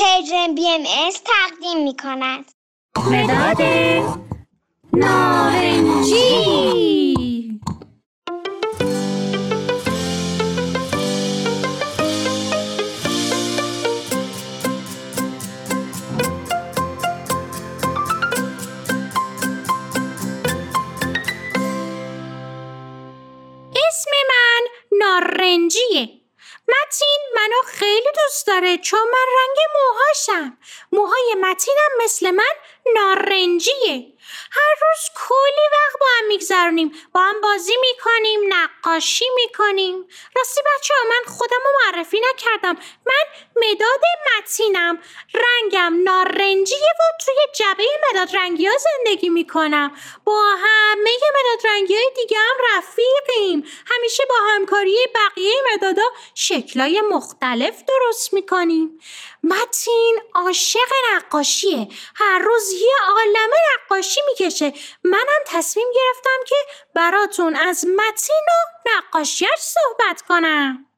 پرژن بی ام از تقدیم می کند. مداد نارنجی اسم من نارنجیه. متین منو خیلی دوست داره چون من رنگ موهاشم. موهای متینم مثل من نارنجیه. هر روز کلی وقت با هم میگذرونیم. با هم بازی می‌کنیم نقاشی می‌کنیم. راستی بچه ها من خودم رو معرفی نکردم. من مداد متینم. رنگم نارنجیه و توی جبه مداد رنگی ها زندگی می‌کنم. با همه مداد رنگی های دیگه هم رفیقیم همیشه با همکاری بقیه مدادا شکلای مختلف درست می‌کنیم. متین عاشق نقاشیه. هر روز یه عالمه نقاشی می‌کشه. منم تصمیم گرفتم که براتون از متین و نقاشیش صحبت کنم.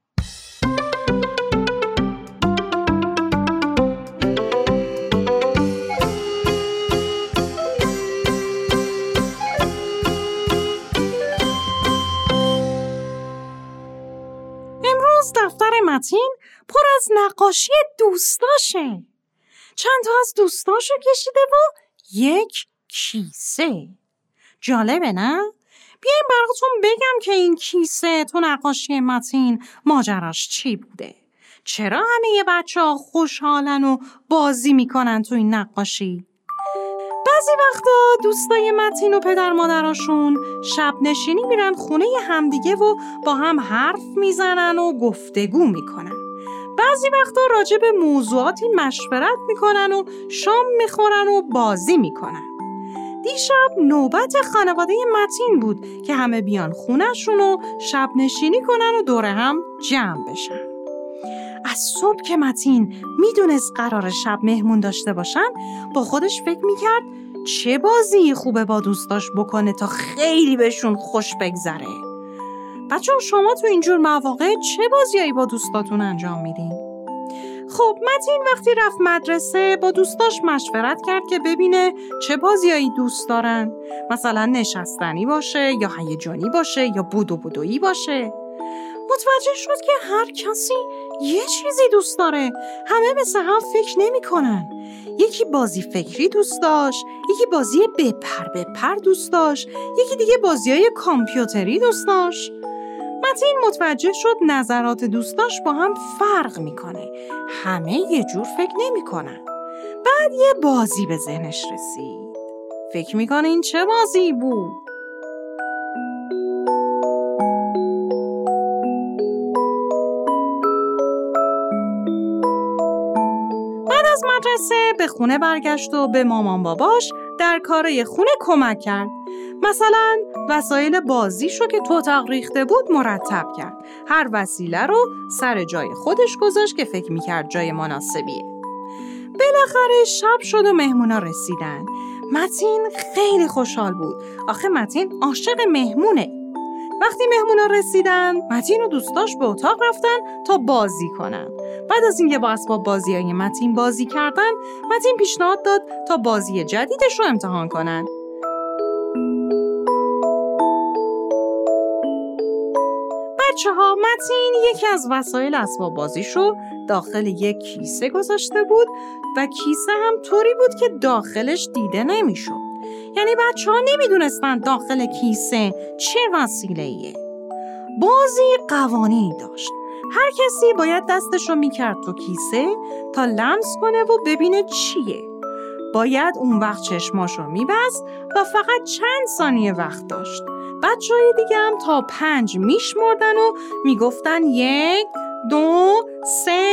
متین پر از نقاشی دوستاشه. چند تا از دوستاشو کشیده و یک کیسه. جالبه نه؟ بیایم براتون بگم که این کیسه تو نقاشی متین ماجراش چی بوده؟ چرا همه بچه ها خوشحالن و بازی می‌کنن تو این نقاشی؟ بعضی وقتا دوستای متین و پدر مادراشون شب نشینی میرن خونه همدیگه و با هم حرف می‌زنن و گفتگو می‌کنن. بعضی وقتا راجع به موضوعاتی مشورت می‌کنن و شام می‌خورن و بازی می‌کنن. دیشب نوبت خانواده متین بود که همه بیان خونشون و شب نشینی کنن و دور هم جمع بشن. از صبح که متین می‌دونست قرار شب مهمون داشته باشن با خودش فکر می‌کرد چه بازی خوبه با دوستاش بکنه تا خیلی بهشون خوش بگذره؟ بچه شما تو اینجور مواقع چه بازیایی با دوستاتون انجام میدین؟ خب متین وقتی رفت مدرسه با دوستاش مشورت کرد که ببینه چه بازیایی دوست دارن. مثلا نشستنی باشه یا هیجانی باشه یا بودو بودویی باشه. متوجه شد که هر کسی یه چیزی دوست داره. همه مثل هم فکر نمی کنن. یکی بازی فکری دوست داشت یکی بازی بپر بپر دوست داشت یکی دیگه بازی های کامپیوتری دوست داشت. متین متوجه شد نظرات دوستاش با هم فرق می‌کنه. همه یه جور فکر نمی‌کنن. بعد یه بازی به ذهنش رسید. فکر می‌کنه این چه بازی بود؟ مدرسه به خونه برگشت و به مامان باباش در کارای خونه کمک کرد. مثلا وسایل بازیشو که تو ریخته بود مرتب کرد. هر وسیله رو سر جای خودش گذاشت که فکر می‌کرد جای مناسبیه. بالاخره شب شد و مهمونا رسیدن. متین خیلی خوشحال بود. آخه متین عاشق مهمونه. وقتی مهمونا رسیدن متین و دوستاش به اتاق رفتن تا بازی کنن بعد از اینکه با اسباب بازی های متین بازی کردن متین پیشنهاد داد تا بازی جدیدش رو امتحان کنن بچه ها متین یکی از وسایل اسباب بازیشو داخل یک کیسه گذاشته بود و کیسه هم طوری بود که داخلش دیده نمی‌شد. یعنی بچه ها نمی‌دونستن داخل کیسه چه وسیله ایه. بازی قوانینی داشت. هر کسی باید دستش رو می‌کرد تو کیسه تا لمس کنه و ببینه چیه. باید اون وقت چشماش رو میبست و فقط چند ثانیه وقت داشت. بچه های دیگه هم تا پنج میشمردن و می‌گفتن یک، دو، سه،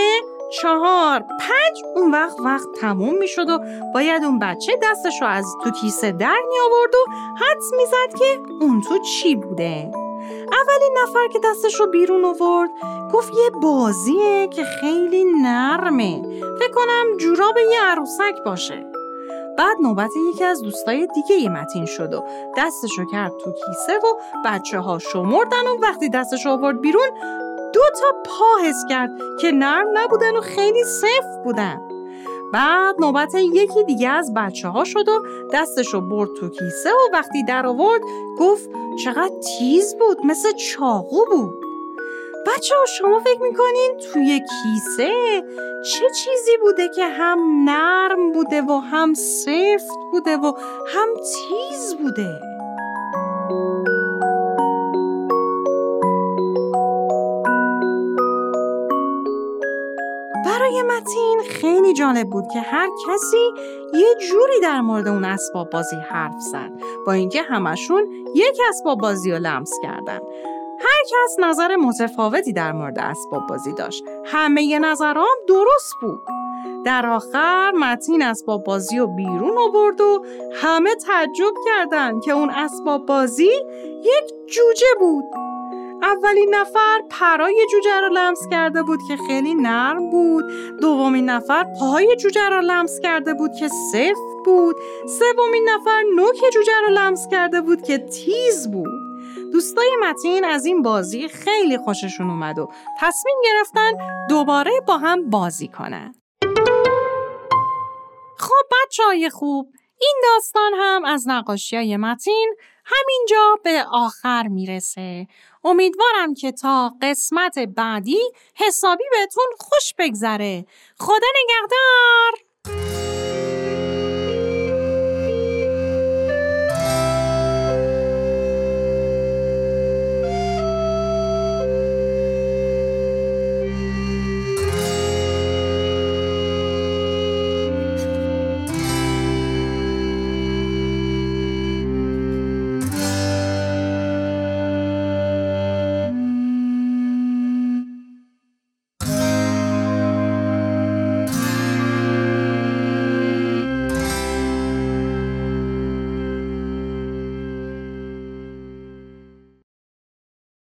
چهار، پنج اون وقت وقت تموم می‌شد و باید اون بچه دستش رو از تو کیسه در می آورد و حدس می‌زد که اون تو چی بوده. اولین نفر که دستش رو بیرون آورد گفت یه بازیه که خیلی نرمه فکر کنم جوراب یه عروسک باشه بعد نوبت یکی از دوستای دیگه یه متین شد و دستشو کرد تو کیسه و بچه ها شمردن و وقتی دستش آورد بیرون دو تا پا حس کرد که نرم نبودن و خیلی سفت بودن. بعد نوبت یکی دیگه از بچه ها شد و دستشو برد تو کیسه و وقتی در آورد گفت چقدر تیز بود مثل چاقو بود. بچه ها شما فکر می‌کنین توی کیسه چه چیزی بوده که هم نرم بوده و هم سفت بوده و هم تیز بوده؟ متین خیلی جالب بود که هر کسی یه جوری در مورد اون اسباب بازی حرف زد. با اینکه همشون یک اسباب بازی رو لمس کردن. هر کس نظر متفاوتی در مورد اسباب بازی داشت. همه نظرام درست بود. در آخر متین اسباب بازی رو بیرون آورد و همه تعجب کردند که اون اسباب بازی یک جوجه بود. اولین نفر پرای جوجه رو لمس کرده بود که خیلی نرم بود. دومین نفر پای جوجه رو لمس کرده بود که سفت بود. سومین نفر نوک جوجه رو لمس کرده بود که تیز بود. دوستای متین از این بازی خیلی خوششون اومد و تصمیم گرفتن دوباره با هم بازی کنن. خب بچه های خوب این داستان هم از نقاشی های متین همینجا به آخر می‌رسه. امیدوارم که تا قسمت بعدی حسابی بهتون خوش بگذره. خدا نگهدار!